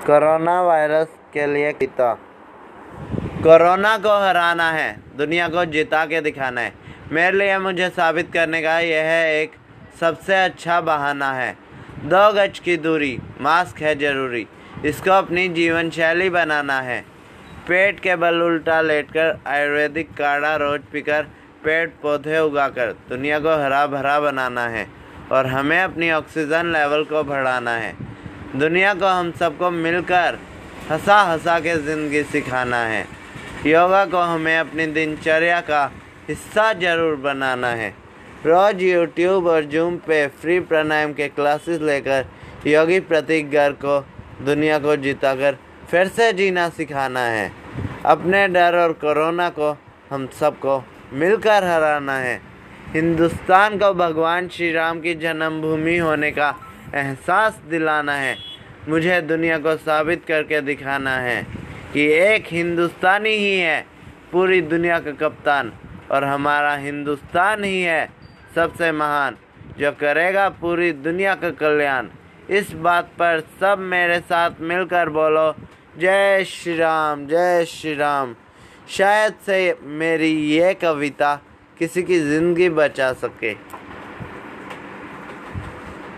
Corona virus के लिए किता। कोरोना को हराना है, दुनिया को जिता के दिखाना है। मेरे लिए मुझे साबित करने का यह एक सबसे अच्छा बहाना है। दो गज की दूरी, मास्क है ज़रूरी। इसको अपनी जीवन शैली बनाना है। पेट के बल उल्टा लेटकर आयुर्वेदिक काढ़ा रोज पीकर पेड़ पौधे उगाकर दुनिया को हरा भरा बनाना है और हमें अपनी ऑक्सीजन लेवल को बढ़ाना है। दुनिया को हम सबको मिलकर हंसा हंसा के ज़िंदगी सिखाना है। योगा को हमें अपनी दिनचर्या का हिस्सा ज़रूर बनाना है। रोज़ यूट्यूब और जूम पे फ्री प्राणायाम के क्लासेस लेकर योगी प्रतीक गर्ग को, दुनिया को जिताकर फिर से जीना सिखाना है। अपने डर और कोरोना को हम सबको मिलकर हराना है। हिंदुस्तान को भगवान श्री राम की जन्मभूमि होने का एहसास दिलाना है। मुझे दुनिया को साबित करके दिखाना है कि एक हिंदुस्तानी ही है, पूरी दुनिया का कप्तान। और हमारा हिंदुस्तान ही है सबसे महान, जो करेगा पूरी दुनिया का कल्याण। इस बात पर सब मेरे साथ मिलकर बोलो, जय श्री राम जय श्री राम शायद से मेरी ये कविता किसी की ज़िंदगी बचा सके।